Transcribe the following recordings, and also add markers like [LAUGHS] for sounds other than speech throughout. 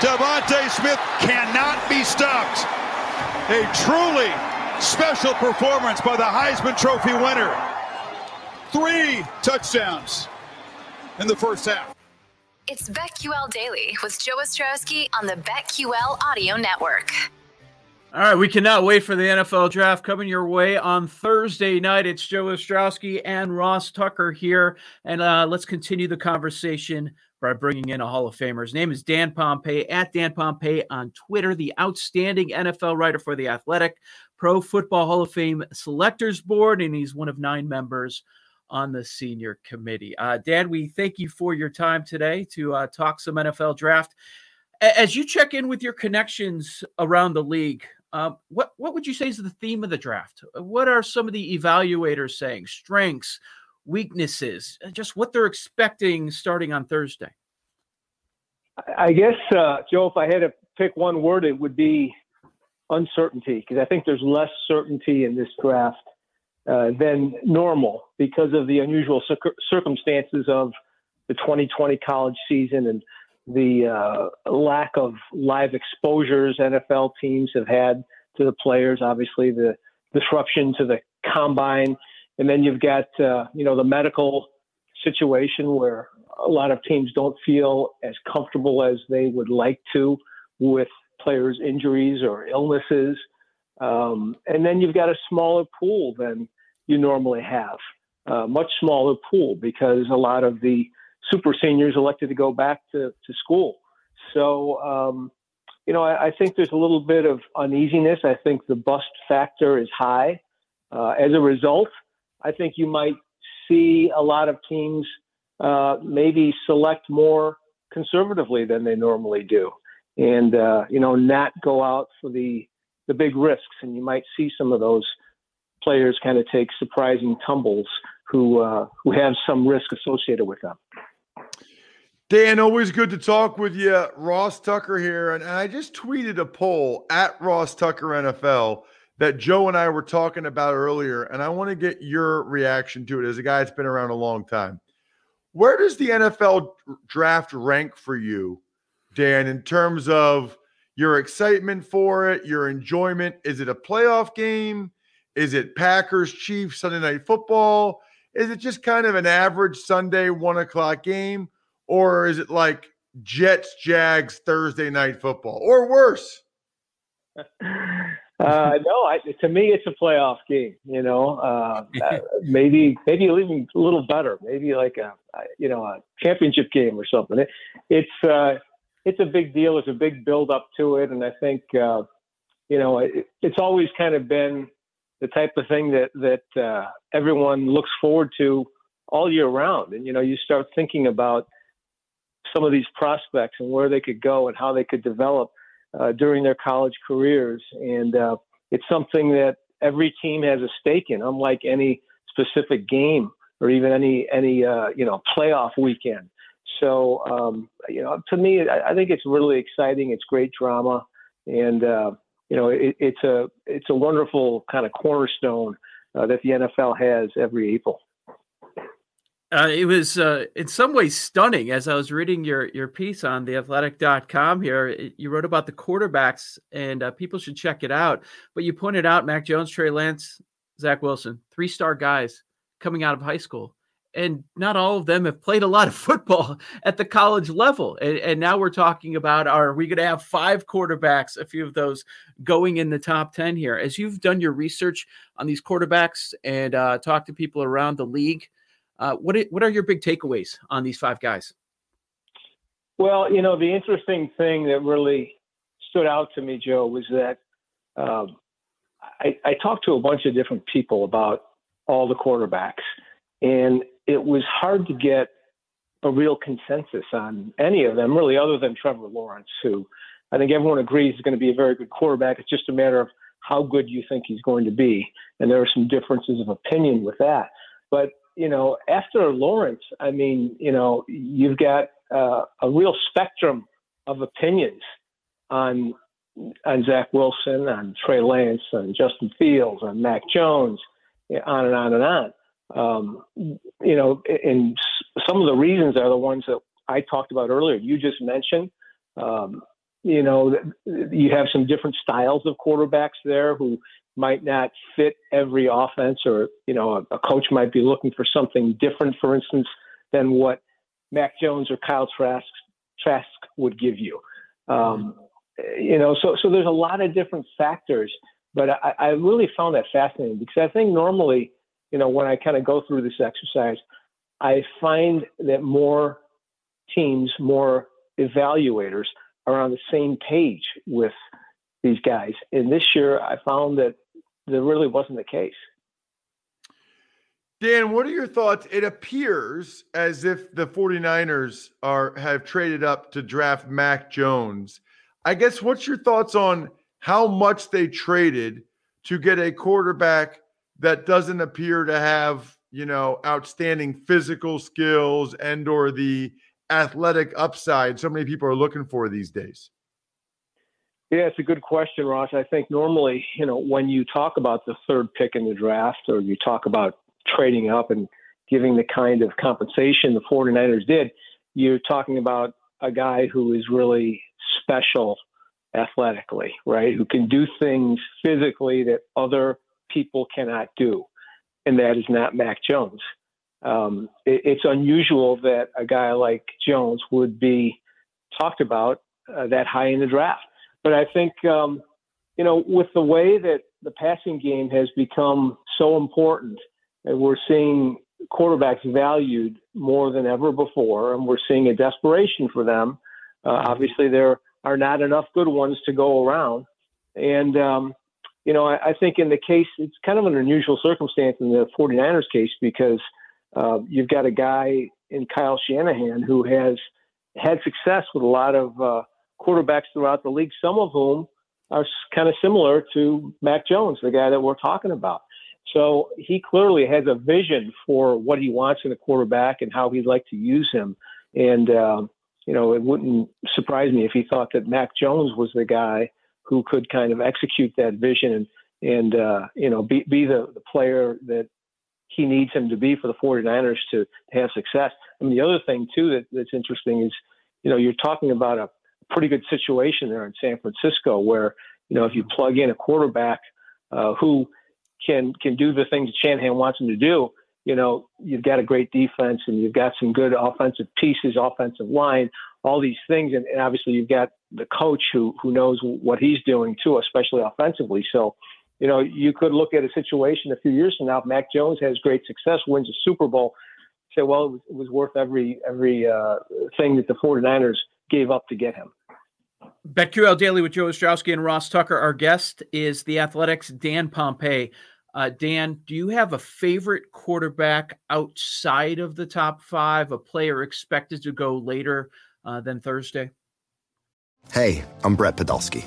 DeVonta Smith cannot be stopped. A truly special performance by the Heisman Trophy winner. Three touchdowns in the first half. It's BetQL Daily with Joe Ostrowski on the BetQL Audio Network. All right, we cannot wait for the NFL draft coming your way on Thursday night. It's Joe Ostrowski and Ross Tucker here, and uh, let's continue the conversation by bringing in a Hall of Famer. His name is Dan Pompei at Dan Pompei on Twitter, the outstanding NFL writer for the Athletic, Pro Football Hall of Fame Selectors Board, and he's one of nine members on the senior committee. Uh, Dan, we thank you for your time today to uh, talk some NFL draft. As you check in with your connections around the league, uh, what what would you say is the theme of the draft? What are some of the evaluators saying? Strengths, weaknesses, just what they're expecting starting on Thursday. I guess, uh, Joe, if I had to pick one word, it would be uncertainty, because I think there's less certainty in this draft uh, than normal because of the unusual circumstances of the 2020 college season and the uh, lack of live exposures NFL teams have had to the players. Obviously, the disruption to the combine, and then you've got uh, you know the medical situation where a lot of teams don't feel as comfortable as they would like to with players' injuries or illnesses. Um, and then you've got a smaller pool than you normally have, a much smaller pool because a lot of the super seniors elected to go back to, to school. So, um, you know, I, I, think there's a little bit of uneasiness. I think the bust factor is high. Uh, as a result, I think you might see a lot of teams uh, maybe select more conservatively than they normally do, and uh, you know, not go out for the the big risks. And you might see some of those players kind of take surprising tumbles who uh, who have some risk associated with them. Dan, always good to talk with you. Ross Tucker here. And I just tweeted a poll at Ross Tucker NFL that Joe and I were talking about earlier. And I want to get your reaction to it as a guy that's been around a long time. Where does the NFL draft rank for you, Dan, in terms of your excitement for it, your enjoyment? Is it a playoff game? Is it Packers Chiefs Sunday night football? Is it just kind of an average Sunday one o'clock game? or is it like Jets Jags Thursday night football or worse? [LAUGHS] Uh, no, I, to me, it's a playoff game. You know, uh, [LAUGHS] maybe maybe even a little better. Maybe like a you know a championship game or something. It, it's uh, it's a big deal. It's a big build up to it, and I think uh, you know it, it's always kind of been the type of thing that that uh, everyone looks forward to all year round. And you know, you start thinking about some of these prospects and where they could go and how they could develop uh, during their college careers. And uh, it's something that every team has a stake in, unlike any specific game or even any any uh, you know playoff weekend. So um, you know, to me, I, I, think it's really exciting. It's great drama, and uh, you know, it, it's a it's a wonderful kind of cornerstone uh, that the NFL has every April. Uh, it was uh, in some ways stunning as I was reading your your piece on theathletic.com here. You wrote about the quarterbacks, and uh, people should check it out. But you pointed out Mac Jones, Trey Lance, Zach Wilson, three star guys coming out of high school. and not all of them have played a lot of [LAUGHS] football at the college level. And, and now we're talking about are we going to have five quarterbacks, a few of those going in the top 10 here? As you've done your research on these quarterbacks and uh, talked to people around the league, uh, what, what are your big takeaways on these five guys? Well, you know, the interesting thing that really stood out to me, Joe, was that um, I, I talked to a bunch of different people about all the quarterbacks, and it was hard to get a real consensus on any of them, really, other than Trevor Lawrence, who I think everyone agrees is going to be a very good quarterback. It's just a matter of how good you think he's going to be, and there are some differences of opinion with that. But you know, after Lawrence, I mean, you know, you've got uh, a real spectrum of opinions on on Zach Wilson, on Trey Lance, on Justin Fields, on Mac Jones, on and on and on. Um, you know, and some of the reasons are the ones that I talked about earlier. You just mentioned. Um, you know, you have some different styles of quarterbacks there who might not fit every offense, or you know, a, a coach might be looking for something different, for instance, than what Mac Jones or Kyle Trask, Trask would give you. Um, you know, so so there's a lot of different factors, but I, I really found that fascinating because I think normally, you know, when I kind of go through this exercise, I find that more teams, more evaluators are on the same page with these guys. And this year, I found that there really wasn't the case. Dan, what are your thoughts? It appears as if the 49ers are have traded up to draft Mac Jones. I guess what's your thoughts on how much they traded to get a quarterback that doesn't appear to have, you know, outstanding physical skills and or the athletic upside so many people are looking for these days? Yeah, it's a good question, Ross. I think normally, you know, when you talk about the third pick in the draft or you talk about trading up and giving the kind of compensation the 49ers did, you're talking about a guy who is really special athletically, right? Who can do things physically that other people cannot do. And that is not Mac Jones. Um, it, it's unusual that a guy like Jones would be talked about uh, that high in the draft. But I think, um, you know, with the way that the passing game has become so important and we're seeing quarterbacks valued more than ever before, and we're seeing a desperation for them. Uh, obviously, there are not enough good ones to go around, and um, you know, I, I, think in the case, it's kind of an unusual circumstance in the 49ers case because uh, you've got a guy in Kyle Shanahan who has had success with a lot of uh, quarterbacks throughout the league, some of whom are kind of similar to Mac Jones, the guy that we're talking about. So he clearly has a vision for what he wants in a quarterback and how he'd like to use him. And, um, you know, it wouldn't surprise me if he thought that Mac Jones was the guy who could kind of execute that vision and, and uh, you know, be, be the, the player that he needs him to be for the 49ers to, to have success. I mean, the other thing, too, that, that's interesting is, you know, you're talking about a pretty good situation there in San Francisco where, you know, if you plug in a quarterback uh, who – can can do the things Shanahan wants him to do, you know, you've got a great defense and you've got some good offensive pieces, offensive line, all these things, and, and obviously you've got the coach who who knows what he's doing too, especially offensively. So, you know, you could look at a situation a few years from now. If Mac Jones has great success, wins a Super Bowl, say, well, it was, it was worth every every uh, thing that the 49ers gave up to get him. BetQL Daily with Joe Ostrowski and Ross Tucker. Our guest is the Athletics' Dan Pompei. Uh, Dan, do you have a favorite quarterback outside of the top five, a player expected to go later uh, than Thursday? Hey, I'm Brett Podolsky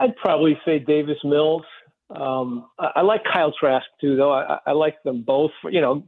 I'd probably say Davis Mills. Um, I, I, like Kyle Trask too, though. I, I, like them both. For, you know,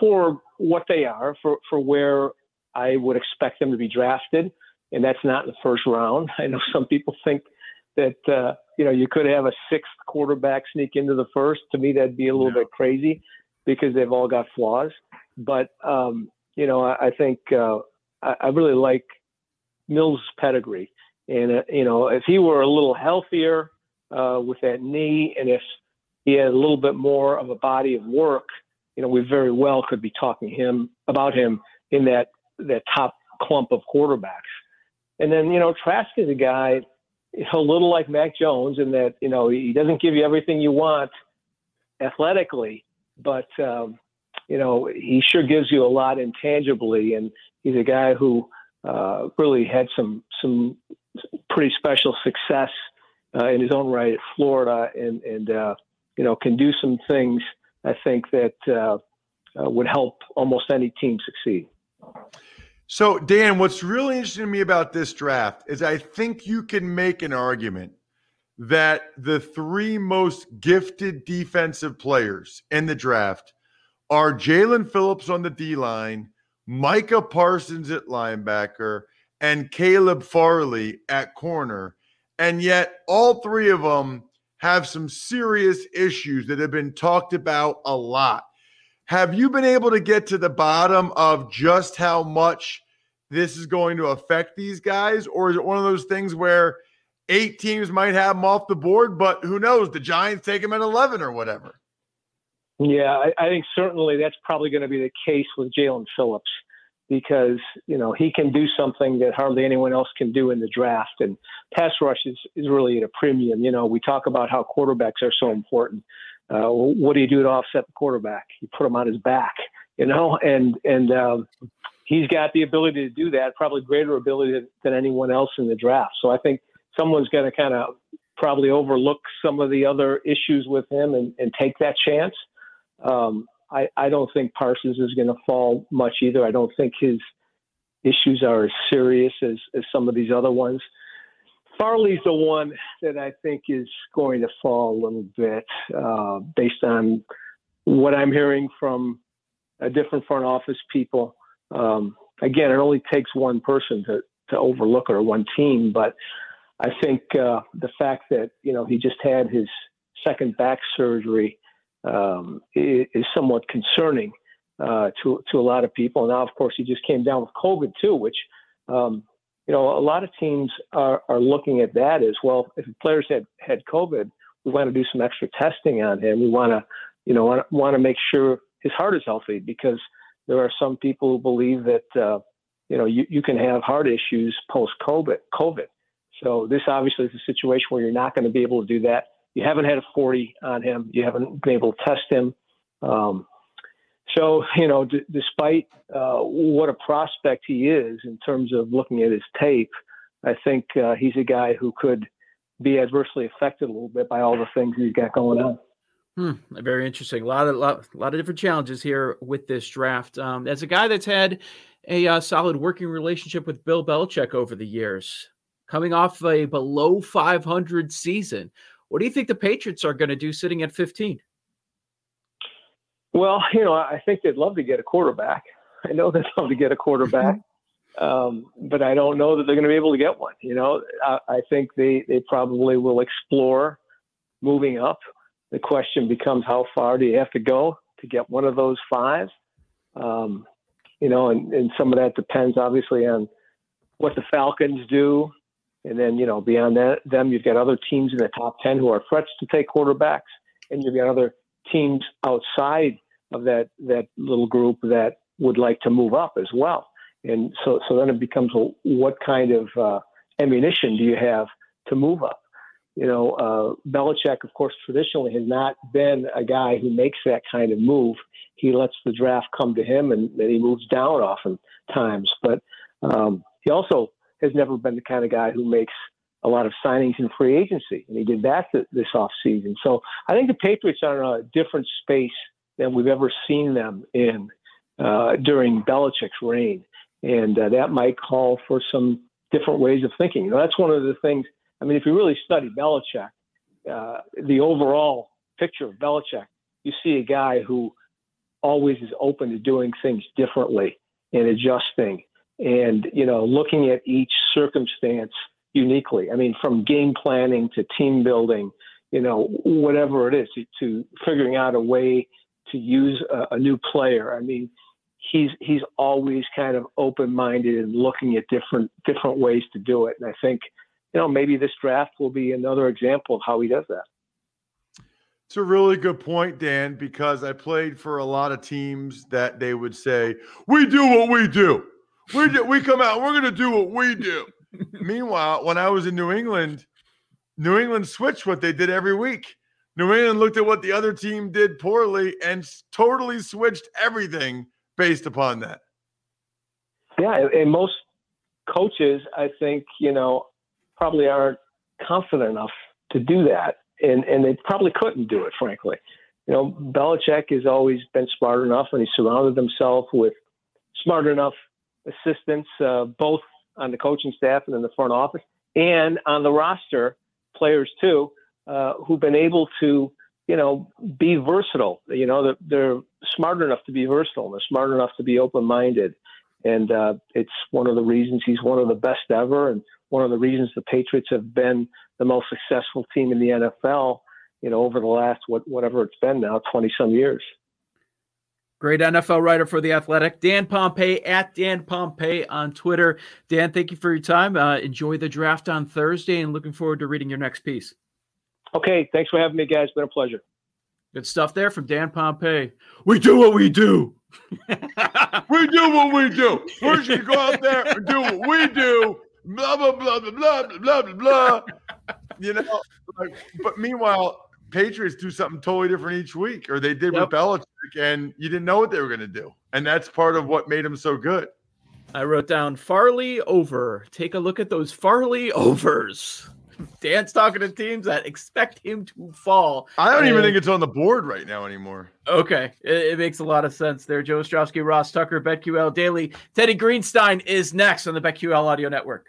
for what they are, for, for where I would expect them to be drafted, and that's not in the first round. [LAUGHS] I know some people think that uh, you know you could have a sixth quarterback sneak into the first. To me, that'd be a little bit crazy because they've all got flaws. But um, you know, I, I think uh, I, I really like Mills' pedigree, and uh, you know, if he were a little healthier uh, with that knee, and if he had a little bit more of a body of work, you know, we very well could be talking him about him in that that top clump of quarterbacks. And then, you know, Trask is a guy a little like Mac Jones in that, you know, he doesn't give you everything you want athletically, but um, you know, he sure gives you a lot intangibly and he's a guy who uh, really had some some pretty special success uh, in his own right at Florida and and uh, you know, can do some things I think that uh, uh, would help almost any team succeed. So, Dan, what's really interesting to me about this draft is I think you can make an argument that the three most gifted defensive players in the draft are Jaelan Phillips on the D line, Micah Parsons at linebacker, and Caleb Farley at corner. And yet, all three of them have some serious issues that have been talked about a lot. Have you been able to get to the bottom of just how much this is going to affect these guys? Or is it one of those things where eight teams might have them off the board, but who knows? The Giants take them at 11 or whatever. Yeah, I, I think certainly that's probably going to be the case with Jaelan Phillips because you know he can do something that hardly anyone else can do in the draft, and pass rush is, is really at a premium. You know, we talk about how quarterbacks are so important. Uh, what do you do to offset the quarterback? You put him on his back, you know, [LAUGHS] and and um, he's got the ability to do that, probably greater ability than anyone else in the draft. So I think someone's going to kind of probably overlook some of the other issues with him and, and take that chance. Um, I, I don't think Parsons is going to fall much either. I don't think his issues are as serious as, as some of these other ones. Farley's the one that I think is going to fall a little bit uh, based on what I'm hearing from a different front office people. Um, again, it only takes one person to, to overlook or one team, but I think uh, the fact that you know he just had his second back surgery um, is, somewhat concerning uh, to to a lot of people. And now, of course, he just came down with COVID too, which um, you know a lot of teams are, are looking at that as well. If players had had COVID, we want to do some extra testing on him. We want to you know want, want to make sure his heart is healthy because there are some people who believe that uh, you know you, you can have heart issues post COVID. COVID. So this obviously is a situation where you're not going to be able to do that you haven't had a 40 on him. You haven't been able to test him. Um, so, you know, d- despite uh, what a prospect he is in terms of looking at his tape, I think uh, he's a guy who could be adversely affected a little bit by all the things he's got going on. Hmm, very interesting. A lot of lot, lot of different challenges here with this draft. Um, as a guy that's had a uh, solid working relationship with Bill Belichick over the years, coming off a below 500 season, what do you think the Patriots are going to do sitting at 15? Well, you know, I think they'd love to get a quarterback. I know they'd love to get a quarterback, [LAUGHS] um, but I don't know that they're going to be able to get one. You know, I, I think they, they probably will explore moving up. The question becomes how far do you have to go to get one of those five? Um, you know, and, and some of that depends obviously on what the Falcons do and then, you know, beyond that, them, you've got other teams in the top 10 who are threats to take quarterbacks. And you've got other teams outside of that, that little group that would like to move up as well. And so, so then it becomes what kind of uh, ammunition do you have to move up? You know, uh, Belichick, of course, traditionally has not been a guy who makes that kind of move. He lets the draft come to him, and then he moves down oftentimes. But um, he also has never been the kind of guy who makes a lot of signings in free agency, and he did that this offseason. So I think the Patriots are in a different space than we've ever seen them in uh, during Belichick's reign, and uh, that might call for some different ways of thinking. You know, that's one of the things. I mean, if you really study Belichick, uh, the overall picture of Belichick, you see a guy who always is open to doing things differently and adjusting and, you know, looking at each circumstance uniquely. I mean, from game planning to team building, you know, whatever it is, to, to figuring out a way to use a, a new player. I mean, he's he's always kind of open minded and looking at different different ways to do it. And I think, you know, maybe this draft will be another example of how he does that. It's a really good point, Dan, because I played for a lot of teams that they would say, "We do what we do. We do, we come out. We're going to do what we do." Meanwhile, when I was in New England, New England switched what they did every week. New England looked at what the other team did poorly and totally switched everything based upon that. Yeah, and most coaches, I think, you know, probably aren't confident enough to do that and and they probably couldn't do it, frankly. You know, Belichick has always been smart enough, and he surrounded himself with smart enough assistants, uh, both on the coaching staff and in the front office, and on the roster players too, uh, who've been able to, you know, be versatile. You know, they're, they're smart enough to be versatile. They're smart enough to be open-minded, and uh, it's one of the reasons he's one of the best ever, and one of the reasons the Patriots have been the most successful team in the NFL, you know, over the last what whatever it's been now, twenty some years. Great NFL writer for The Athletic, Dan Pompei at Dan Pompei on Twitter. Dan, thank you for your time. Uh, enjoy the draft on Thursday and looking forward to reading your next piece. Okay. Thanks for having me, guys. Been a pleasure. Good stuff there from Dan Pompei. We do what we do. [LAUGHS] we do what we do. We should go out there and do what we do. Blah, blah, blah, blah, blah, blah, blah, blah. You know, like, but meanwhile, Patriots do something totally different each week, or they did yep. with Belichick, and you didn't know what they were going to do, and that's part of what made them so good. I wrote down Farley over. Take a look at those Farley overs. [LAUGHS] Dan's talking to teams that expect him to fall. I don't and, even think it's on the board right now anymore. Okay. It, it, makes a lot of sense there. Joe Ostrowski, Ross Tucker, BetQL Daily. Teddy Greenstein is next on the BetQL Audio Network.